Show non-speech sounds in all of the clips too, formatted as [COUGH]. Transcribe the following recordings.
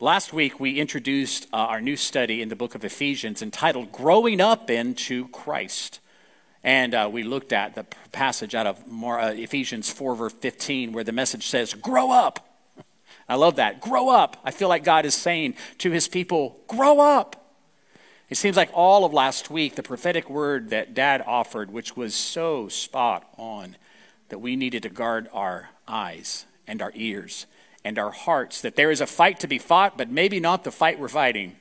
last week we introduced uh, our new study in the book of Ephesians entitled Growing Up into Christ. And uh, we looked at the passage out of more, uh, Ephesians 4, verse 15, where the message says, Grow up. [LAUGHS] I love that. Grow up. I feel like God is saying to his people, Grow up. It seems like all of last week, the prophetic word that Dad offered, which was so spot on, that we needed to guard our eyes and our ears and our hearts, that there is a fight to be fought, but maybe not the fight we're fighting.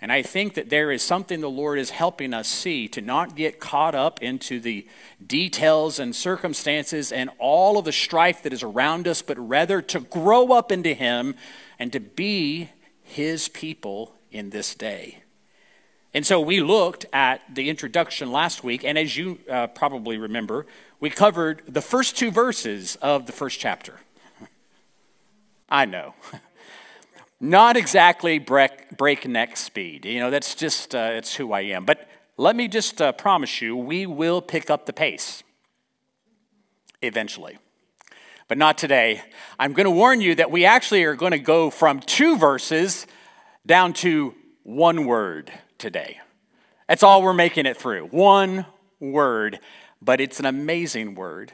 And I think that there is something the Lord is helping us see to not get caught up into the details and circumstances and all of the strife that is around us, but rather to grow up into Him and to be His people in this day. And so we looked at the introduction last week, and as you uh, probably remember, we covered the first two verses of the first chapter. I know. Not exactly break, breakneck speed. You know, that's just, uh, it's who I am. But let me just uh, promise you, we will pick up the pace eventually. But not today. I'm going to warn you that we actually are going to go from two verses down to one word today. That's all we're making it through. One word, but it's an amazing word.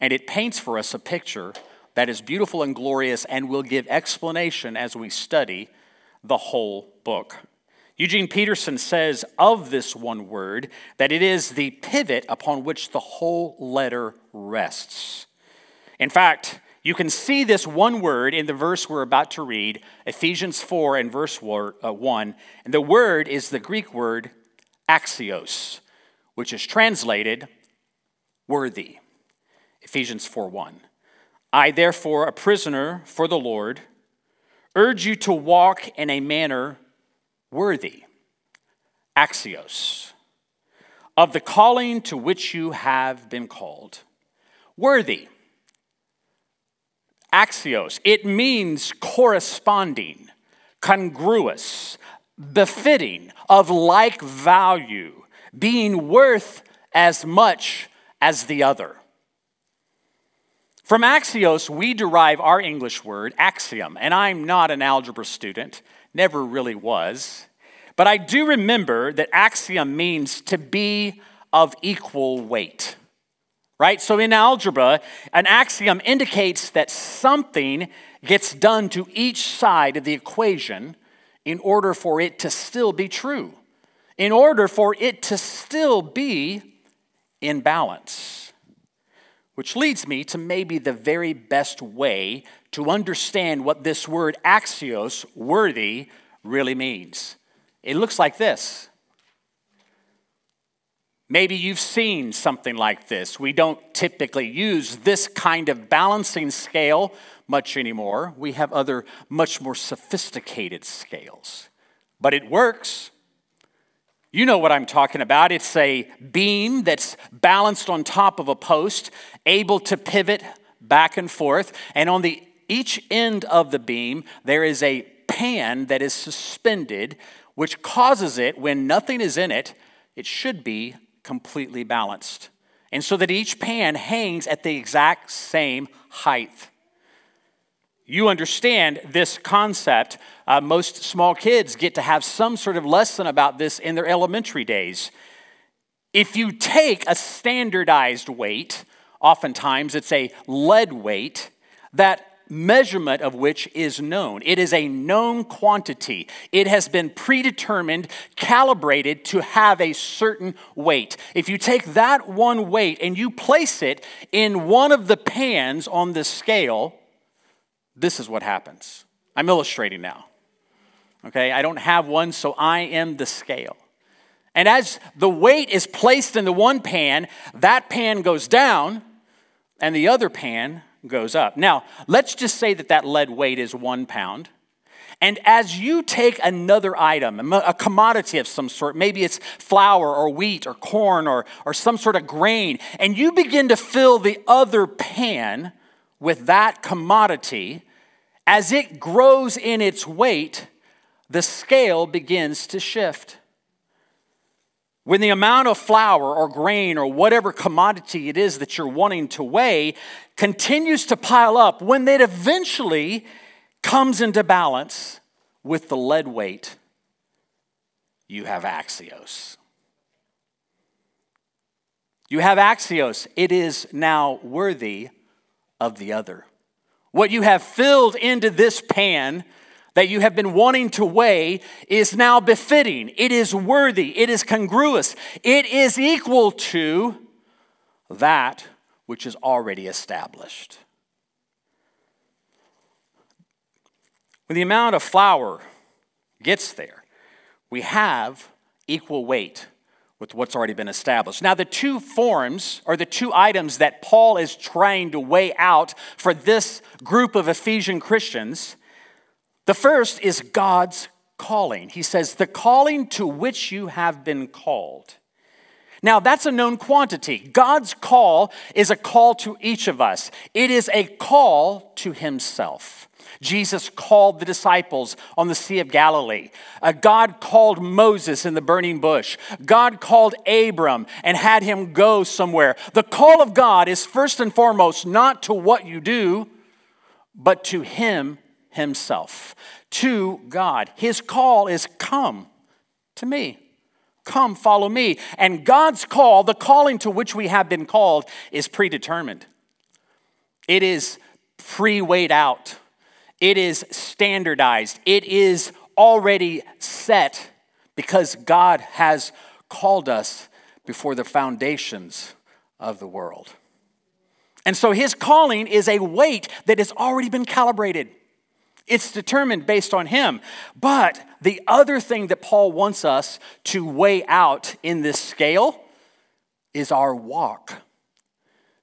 And it paints for us a picture that is beautiful and glorious and will give explanation as we study the whole book. Eugene Peterson says of this one word that it is the pivot upon which the whole letter rests. In fact, you can see this one word in the verse we're about to read, Ephesians 4 and verse uh, 1. And the word is the Greek word axios, which is translated worthy. Ephesians 4 1. I, therefore, a prisoner for the Lord, urge you to walk in a manner worthy, axios, of the calling to which you have been called. Worthy axios. It means corresponding, congruous, befitting, of like value, being worth as much as the other. From axios, we derive our English word axiom, and I'm not an algebra student, never really was. But I do remember that axiom means to be of equal weight right? So in algebra, an axiom indicates that something gets done to each side of the equation in order for it to still be true, in order for it to still be in balance. Which leads me to maybe the very best way to understand what this word axios, worthy, really means. It looks like this Maybe you've seen something like this. We don't typically use this kind of balancing scale much anymore. We have other, much more sophisticated scales. But it works. You know what I'm talking about. It's a beam that's balanced on top of a post, able to pivot back and forth. And on the each end of the beam, there is a pan that is suspended, which causes it, when nothing is in it, it should be completely balanced. And so that each pan hangs at the exact same height. You understand this concept. Uh, most small kids get to have some sort of lesson about this in their elementary days. If you take a standardized weight, oftentimes it's a lead weight, that measurement of which is known. It is a known quantity. It has been predetermined, calibrated to have a certain weight. If you take that one weight and you place it in one of the pans on the scale, this is what happens. I'm illustrating now. Okay, I don't have one, so I am the scale. And as the weight is placed in the one pan, that pan goes down and the other pan goes up. Now, let's just say that that lead weight is one pound. And as you take another item, a commodity of some sort, maybe it's flour or wheat or corn or, or some sort of grain, and you begin to fill the other pan with that commodity, as it grows in its weight, the scale begins to shift. When the amount of flour or grain or whatever commodity it is that you're wanting to weigh continues to pile up, when it eventually comes into balance, with the lead weight, you have axios. You have axios. It is now worthy of the other. What you have filled into this pan that you have been wanting to weigh is now befitting. It is worthy. It is congruous. It is equal to that which is already established. When the amount of flour gets there, we have equal weight with what's already been established. Now, the two forms or the two items that Paul is trying to weigh out for this group of Ephesian Christians the first is God's calling. He says, the calling to which you have been called. Now, that's a known quantity. God's call is a call to each of us, it is a call to Himself. Jesus called the disciples on the Sea of Galilee. Uh, God called Moses in the burning bush. God called Abram and had him go somewhere. The call of God is first and foremost not to what you do, but to Him Himself, to God. His call is come to me. Come, follow me. And God's call, the calling to which we have been called, is predetermined. It is pre weighed out. It is standardized. It is already set because God has called us before the foundations of the world. And so his calling is a weight that has already been calibrated. It's determined based on him. But the other thing that Paul wants us to weigh out in this scale is our walk.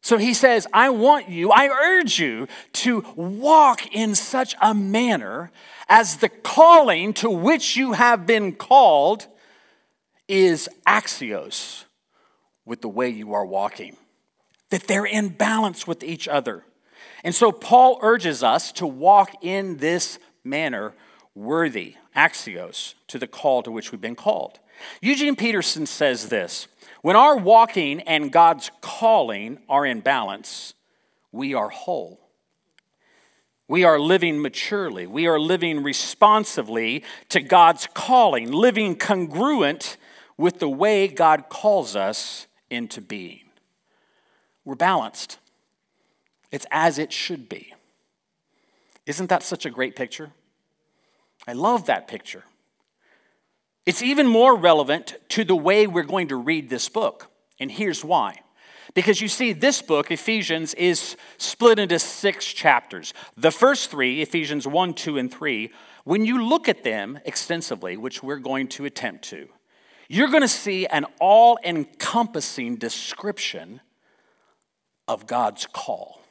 So he says, I want you, I urge you to walk in such a manner as the calling to which you have been called is axios with the way you are walking, that they're in balance with each other. And so Paul urges us to walk in this manner worthy, axios, to the call to which we've been called. Eugene Peterson says this when our walking and God's calling are in balance, we are whole. We are living maturely. We are living responsively to God's calling, living congruent with the way God calls us into being. We're balanced. It's as it should be. Isn't that such a great picture? I love that picture. It's even more relevant to the way we're going to read this book. And here's why. Because you see, this book, Ephesians, is split into six chapters. The first three, Ephesians 1, 2, and 3, when you look at them extensively, which we're going to attempt to, you're going to see an all encompassing description of God's call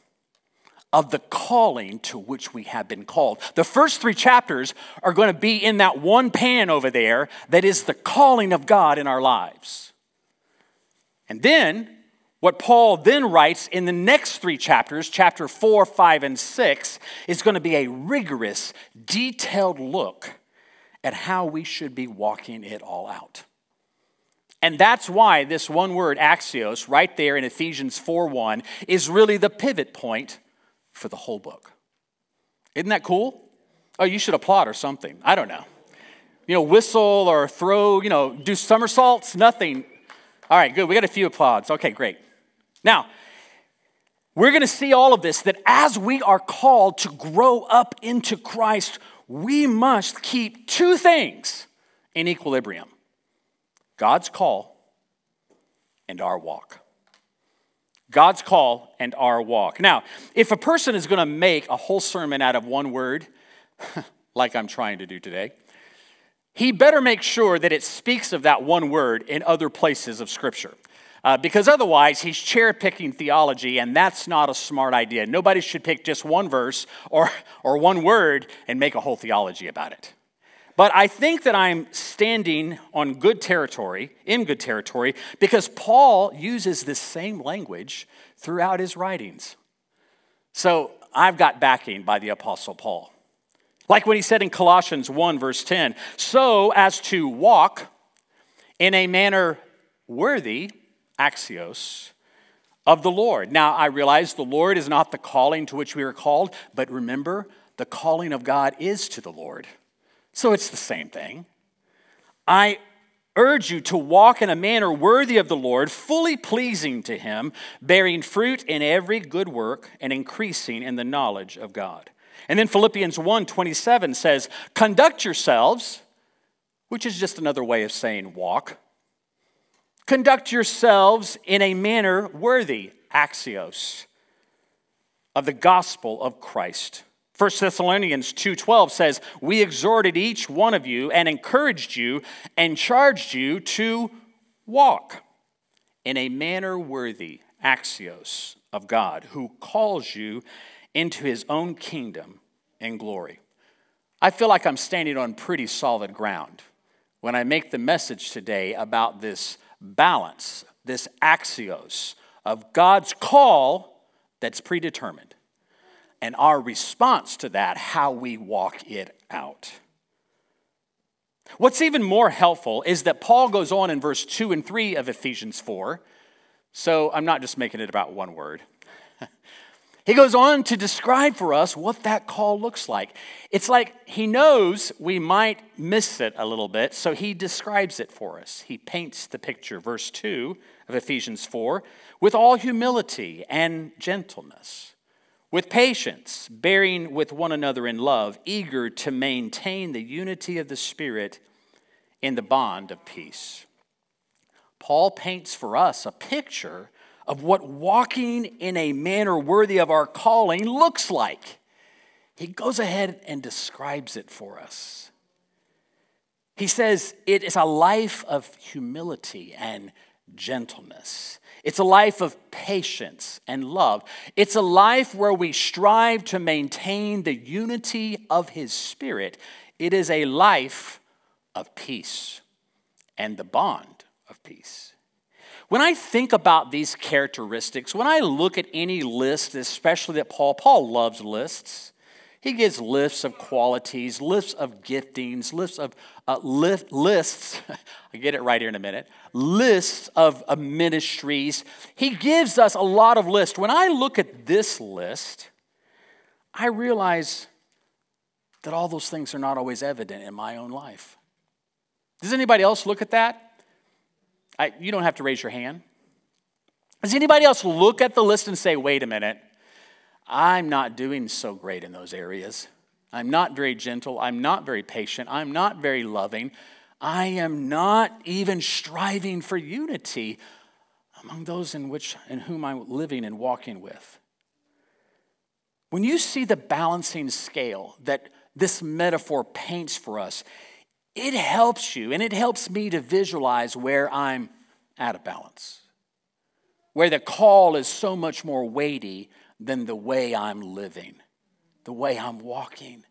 of the calling to which we have been called. The first three chapters are going to be in that one pan over there that is the calling of God in our lives. And then, what Paul then writes in the next three chapters, chapter four, five, and six, is going to be a rigorous, detailed look at how we should be walking it all out. And that's why this one word, axios, right there in Ephesians 4 1, is really the pivot point for the whole book. Isn't that cool? Oh, you should applaud or something. I don't know. You know, whistle or throw, you know, do somersaults, nothing. All right, good. We got a few applauds. Okay, great. Now, we're going to see all of this that as we are called to grow up into Christ, we must keep two things in equilibrium God's call and our walk. God's call and our walk. Now, if a person is going to make a whole sermon out of one word, [LAUGHS] like I'm trying to do today, he better make sure that it speaks of that one word in other places of Scripture. Uh, because otherwise, he's cherry picking theology, and that's not a smart idea. Nobody should pick just one verse or, or one word and make a whole theology about it. But I think that I'm standing on good territory, in good territory, because Paul uses this same language throughout his writings. So I've got backing by the Apostle Paul. Like when he said in Colossians 1, verse 10, so as to walk in a manner worthy, axios, of the Lord. Now, I realize the Lord is not the calling to which we are called, but remember, the calling of God is to the Lord. So it's the same thing. I urge you to walk in a manner worthy of the Lord, fully pleasing to him, bearing fruit in every good work and increasing in the knowledge of God. And then Philippians 1 27 says, Conduct yourselves, which is just another way of saying walk. Conduct yourselves in a manner worthy, axios, of the gospel of Christ 1 Thessalonians 2:12 says, "We exhorted each one of you and encouraged you and charged you to walk in a manner worthy, axios, of God, who calls you into his own kingdom and glory." I feel like I'm standing on pretty solid ground when I make the message today about this balance, this axios of God's call that's predetermined and our response to that, how we walk it out. What's even more helpful is that Paul goes on in verse 2 and 3 of Ephesians 4. So I'm not just making it about one word. [LAUGHS] he goes on to describe for us what that call looks like. It's like he knows we might miss it a little bit, so he describes it for us. He paints the picture, verse 2 of Ephesians 4, with all humility and gentleness with patience, bearing with one another in love, eager to maintain the unity of the Spirit in the bond of peace. Paul paints for us a picture of what walking in a manner worthy of our calling looks like. He goes ahead and describes it for us. He says it is a life of humility and gentleness. It's a life of patience and love. It's a life where we strive to maintain the unity of His Spirit. It is a life of peace and the bond of peace. When I think about these characteristics, when I look at any list, especially that Paul, Paul loves lists. He gives lists of qualities, lists of giftings, lists of uh, lists. [LAUGHS] I get it right here in a minute. Lists of uh, ministries. He gives us a lot of lists. When I look at this list, I realize that all those things are not always evident in my own life. Does anybody else look at that? I, you don't have to raise your hand. Does anybody else look at the list and say, wait a minute? I'm not doing so great in those areas. I'm not very gentle. I'm not very patient. I'm not very loving. I am not even striving for unity among those in which in whom I'm living and walking with. When you see the balancing scale that this metaphor paints for us, it helps you and it helps me to visualize where I'm out of balance, where the call is so much more weighty than the way I'm living, the way I'm walking.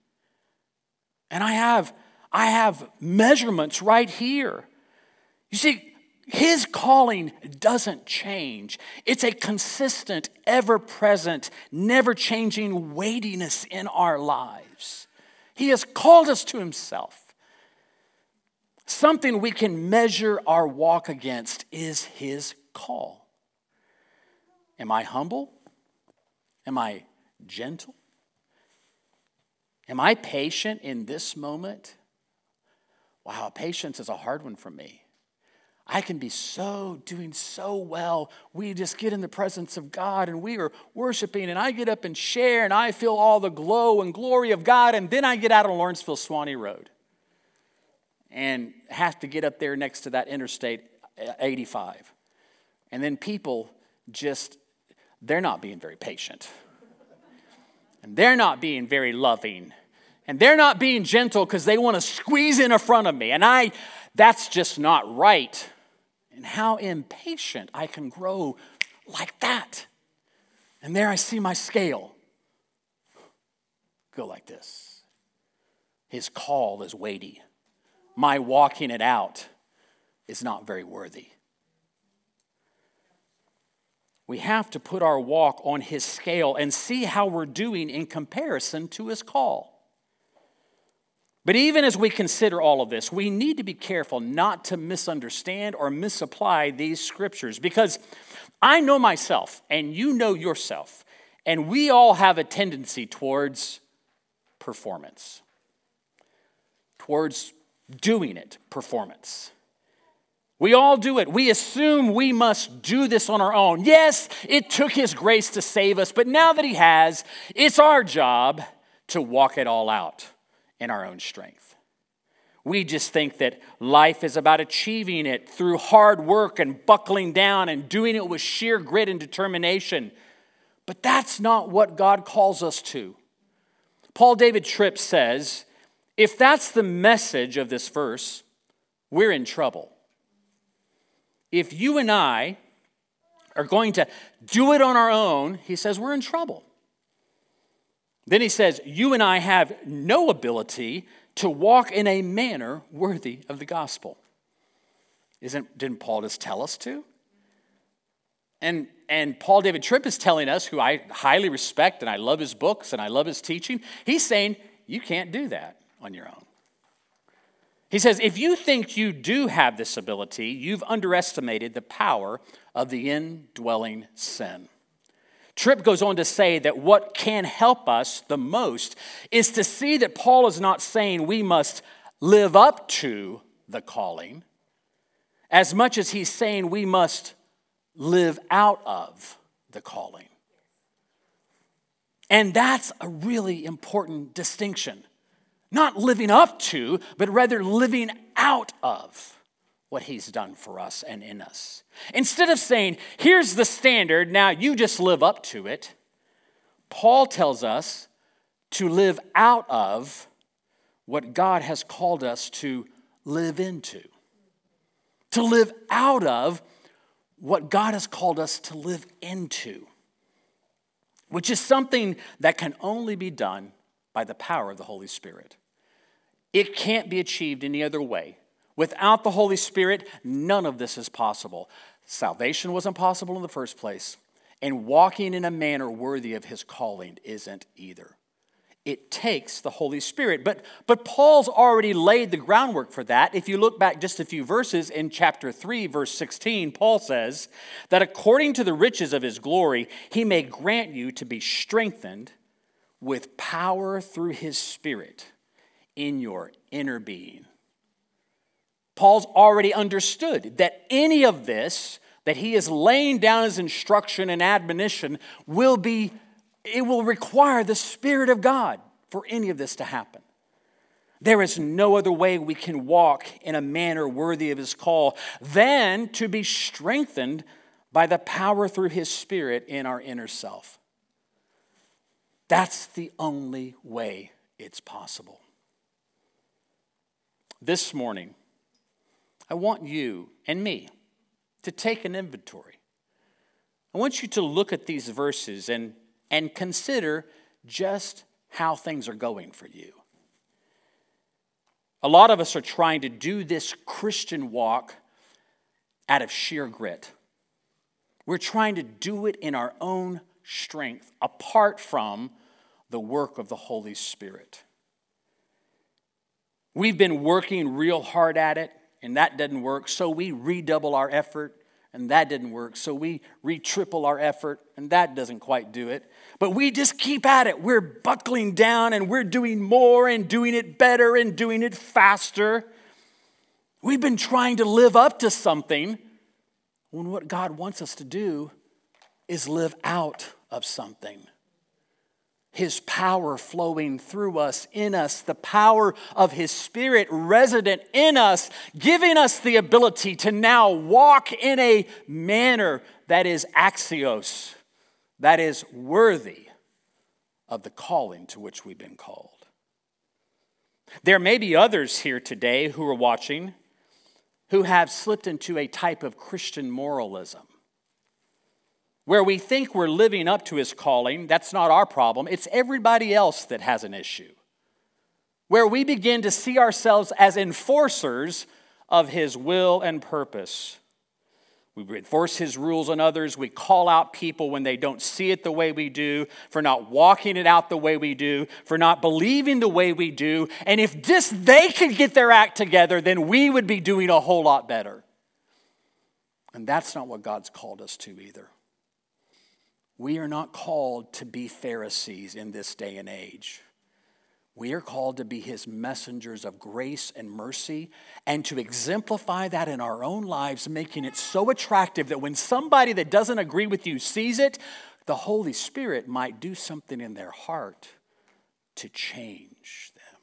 And I have, I have measurements right here. You see, his calling doesn't change. It's a consistent, ever present, never changing weightiness in our lives. He has called us to himself. Something we can measure our walk against is his call. Am I humble? Am I gentle? Am I patient in this moment? Wow, patience is a hard one for me. I can be so doing so well. We just get in the presence of God and we are worshiping, and I get up and share, and I feel all the glow and glory of God, and then I get out on Lawrenceville Suwanee Road and have to get up there next to that Interstate uh, 85. And then people just they're not being very patient. And they're not being very loving. And they're not being gentle because they want to squeeze in in front of me. And I, that's just not right. And how impatient I can grow like that. And there I see my scale go like this. His call is weighty. My walking it out is not very worthy. We have to put our walk on His scale and see how we're doing in comparison to His call. But even as we consider all of this, we need to be careful not to misunderstand or misapply these scriptures because I know myself and you know yourself, and we all have a tendency towards performance towards doing it performance. We all do it. We assume we must do this on our own. Yes, it took His grace to save us, but now that He has, it's our job to walk it all out in our own strength. We just think that life is about achieving it through hard work and buckling down and doing it with sheer grit and determination. But that's not what God calls us to. Paul David Tripp says if that's the message of this verse, we're in trouble if you and I are going to do it on our own, he says we're in trouble. Then he says, You and I have no ability to walk in a manner worthy of the gospel. Isn't, didn't Paul just tell us to? And, and Paul David Tripp is telling us, who I highly respect and I love his books and I love his teaching, he's saying, You can't do that on your own. He says, if you think you do have this ability, you've underestimated the power of the indwelling sin. Tripp goes on to say that what can help us the most is to see that Paul is not saying we must live up to the calling as much as he's saying we must live out of the calling. And that's a really important distinction not living up to, but rather living out of what he's done for us and in us. Instead of saying, here's the standard, now you just live up to it, Paul tells us to live out of what God has called us to live into. To live out of what God has called us to live into, which is something that can only be done by the power of the Holy Spirit. It can't be achieved any other way. Without the Holy Spirit, none of this is possible. Salvation wasn't possible in the first place, and walking in a manner worthy of his calling isn't either. It takes the Holy Spirit. But, but Paul's already laid the groundwork for that. If you look back just a few verses in chapter 3, verse 16, Paul says that according to the riches of his glory, he may grant you to be strengthened with power through his Spirit in your inner being. Paul's already understood that any of this that he is laying down as instruction and admonition will be, it will require the Spirit of God for any of this to happen. There is no other way we can walk in a manner worthy of his call than to be strengthened by the power through his Spirit in our inner self. That's the only way it's possible. This morning, I want you and me to take an inventory. I want you to look at these verses and, and consider just how things are going for you. A lot of us are trying to do this Christian walk out of sheer grit. We're trying to do it in our own strength, apart from the work of the Holy Spirit. We've been working real hard at it, and that didn't work, so we redouble our effort, and that didn't work, so we retriple our effort, and that doesn't quite do it. But we just keep at it. We're buckling down, and we're doing more, and doing it better, and doing it faster. We've been trying to live up to something when what God wants us to do is live out of something. His power flowing through us, in us, the power of His Spirit resident in us, giving us the ability to now walk in a manner that is axios, that is worthy of the calling to which we've been called. There may be others here today who are watching who have slipped into a type of Christian moralism where we think we're living up to his calling, that's not our problem. It's everybody else that has an issue. Where we begin to see ourselves as enforcers of his will and purpose. We enforce his rules on others. We call out people when they don't see it the way we do, for not walking it out the way we do, for not believing the way we do. And if just they could get their act together, then we would be doing a whole lot better. And that's not what God's called us to either. We are not called to be Pharisees in this day and age. We are called to be his messengers of grace and mercy and to exemplify that in our own lives, making it so attractive that when somebody that doesn't agree with you sees it, the Holy Spirit might do something in their heart to change them.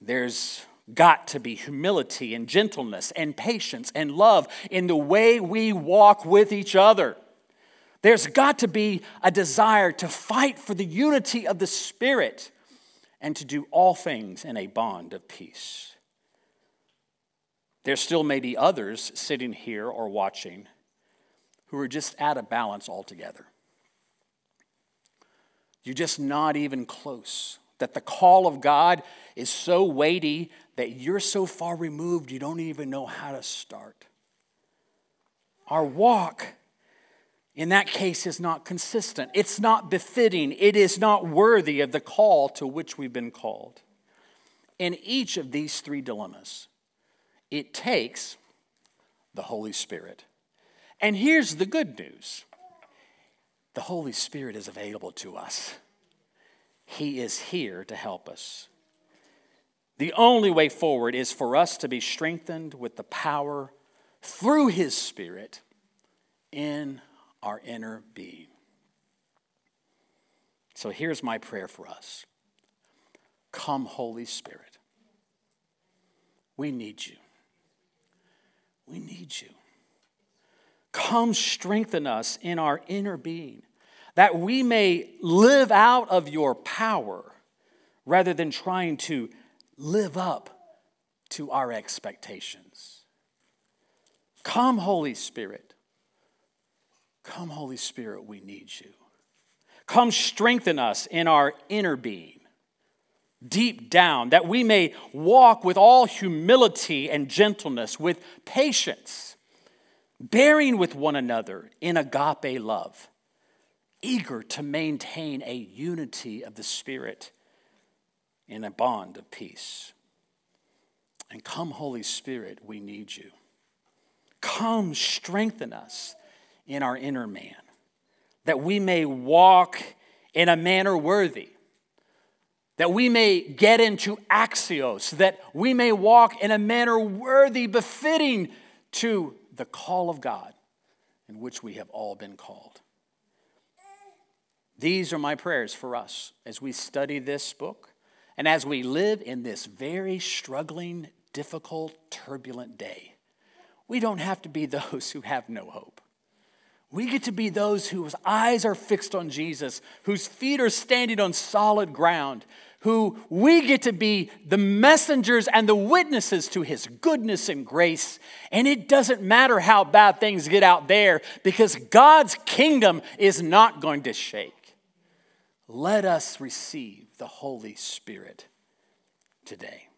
There's got to be humility and gentleness and patience and love in the way we walk with each other. There's got to be a desire to fight for the unity of the Spirit and to do all things in a bond of peace. There still may be others sitting here or watching who are just out of balance altogether. You're just not even close. That the call of God is so weighty that you're so far removed you don't even know how to start. Our walk in that case is not consistent. It's not befitting. It is not worthy of the call to which we've been called. In each of these three dilemmas, it takes the Holy Spirit. And here's the good news the Holy Spirit is available to us, He is here to help us. The only way forward is for us to be strengthened with the power through His Spirit in our inner being. So here's my prayer for us Come, Holy Spirit. We need you. We need you. Come, strengthen us in our inner being, that we may live out of your power rather than trying to live up to our expectations. Come, Holy Spirit. Come, Holy Spirit, we need you. Come strengthen us in our inner being, deep down, that we may walk with all humility and gentleness, with patience, bearing with one another in agape love, eager to maintain a unity of the Spirit in a bond of peace. And come, Holy Spirit, we need you. Come, strengthen us in our inner man, that we may walk in a manner worthy, that we may get into axios, that we may walk in a manner worthy, befitting to the call of God in which we have all been called. These are my prayers for us as we study this book and as we live in this very struggling, difficult, turbulent day. We don't have to be [LAUGHS] those who have no hope. We get to be those whose eyes are fixed on Jesus, whose feet are standing on solid ground, who we get to be the messengers and the witnesses to his goodness and grace. And it doesn't matter how bad things get out there because God's kingdom is not going to shake. Let us receive the Holy Spirit today.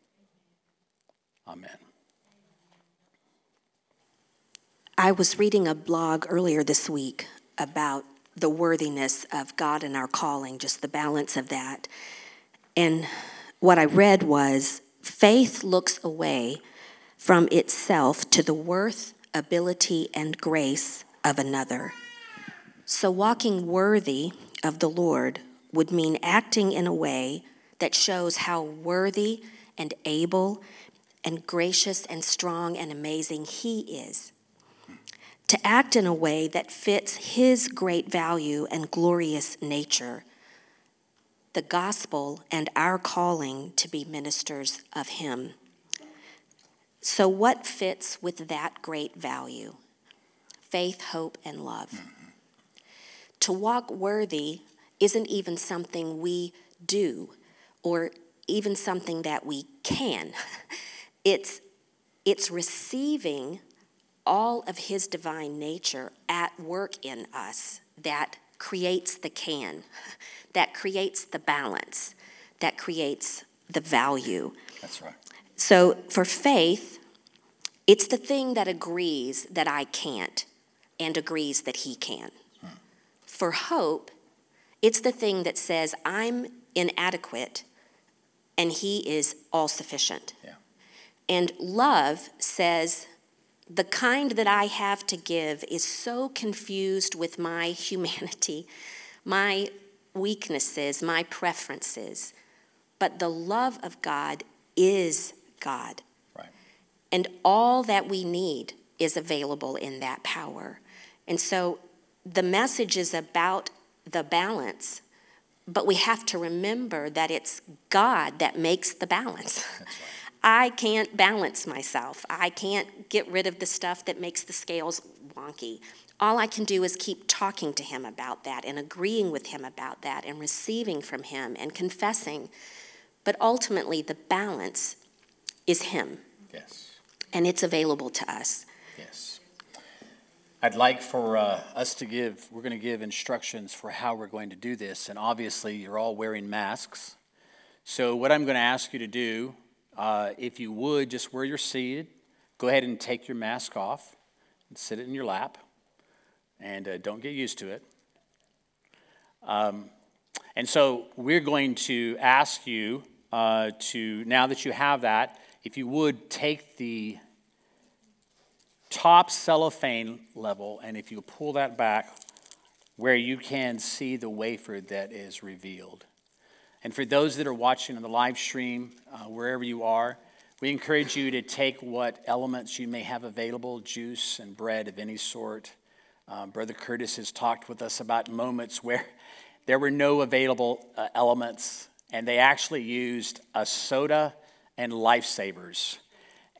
Amen. I was reading a blog earlier this week about the worthiness of God and our calling, just the balance of that. And what I read was faith looks away from itself to the worth, ability, and grace of another. So, walking worthy of the Lord would mean acting in a way that shows how worthy and able and gracious and strong and amazing He is to act in a way that fits his great value and glorious nature, the gospel and our calling to be ministers of him. So, what fits with that great value? Faith, hope, and love. Mm-hmm. To walk worthy isn't even something we do or even something that we can. [LAUGHS] It's, it's receiving all of his divine nature at work in us that creates the can, [LAUGHS] that creates the balance, that creates the value. That's right. So for faith, it's the thing that agrees that I can't and agrees that he can. Hmm. For hope, it's the thing that says I'm inadequate and he is all sufficient. Yeah. And love says the kind that I have to give is so confused with my [LAUGHS] humanity, my weaknesses, my preferences, but the love of God is God. Right. And all that we need is available in that power. And so the message is about the balance, but we have to remember that it's God that makes the balance. Right. I can't balance myself. I can't get rid of the stuff that makes the scales wonky. All I can do is keep talking to him about that and agreeing with him about that and receiving from him and confessing. But ultimately, the balance is him. Yes. And it's available to us. Yes. I'd like for uh, us to give, we're going to give instructions for how we're going to do this. And obviously, you're all wearing masks. So, what I'm going to ask you to do, uh, if you would, just where you're seated, go ahead and take your mask off and sit it in your lap and uh, don't get used to it. Um, and so we're going to ask you uh, to, now that you have that, if you would take the top cellophane level and if you pull that back where you can see the wafer that is revealed. And for those that are watching on the live stream, uh, wherever you are, we encourage you to take what elements you may have available juice and bread of any sort um, Brother Curtis has talked with us about moments where [LAUGHS] there were no available uh, elements, and they actually used a soda and lifesavers.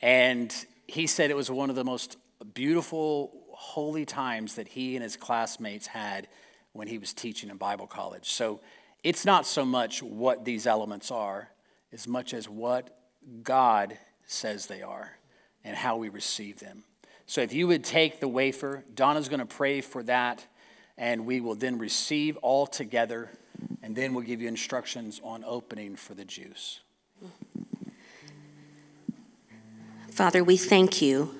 And he said it was one of the most beautiful, holy times that he and his classmates had when he was teaching in Bible college. So it's not so much what these elements are, as much as what God says they are and how we receive them. So if you would take the wafer, Donna's going to pray for that, and we will then receive all together, and then we'll give you instructions on opening for the juice. Father, we thank you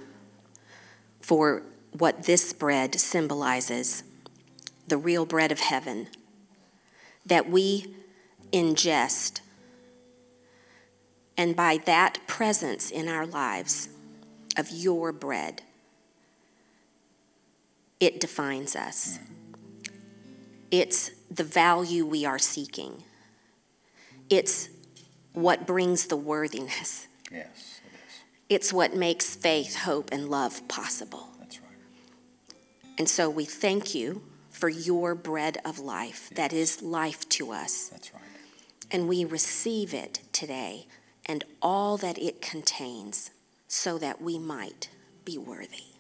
for what this bread symbolizes the real bread of heaven that we ingest. And by that presence in our lives of your bread, it defines us. It's the value we are seeking. It's what brings the worthiness. Yes, it is. It's what makes faith, hope, and love possible. That's right. And so we thank you for your bread of life yes. that is life to us. That's right. And we receive it today and all that it contains so that we might be worthy.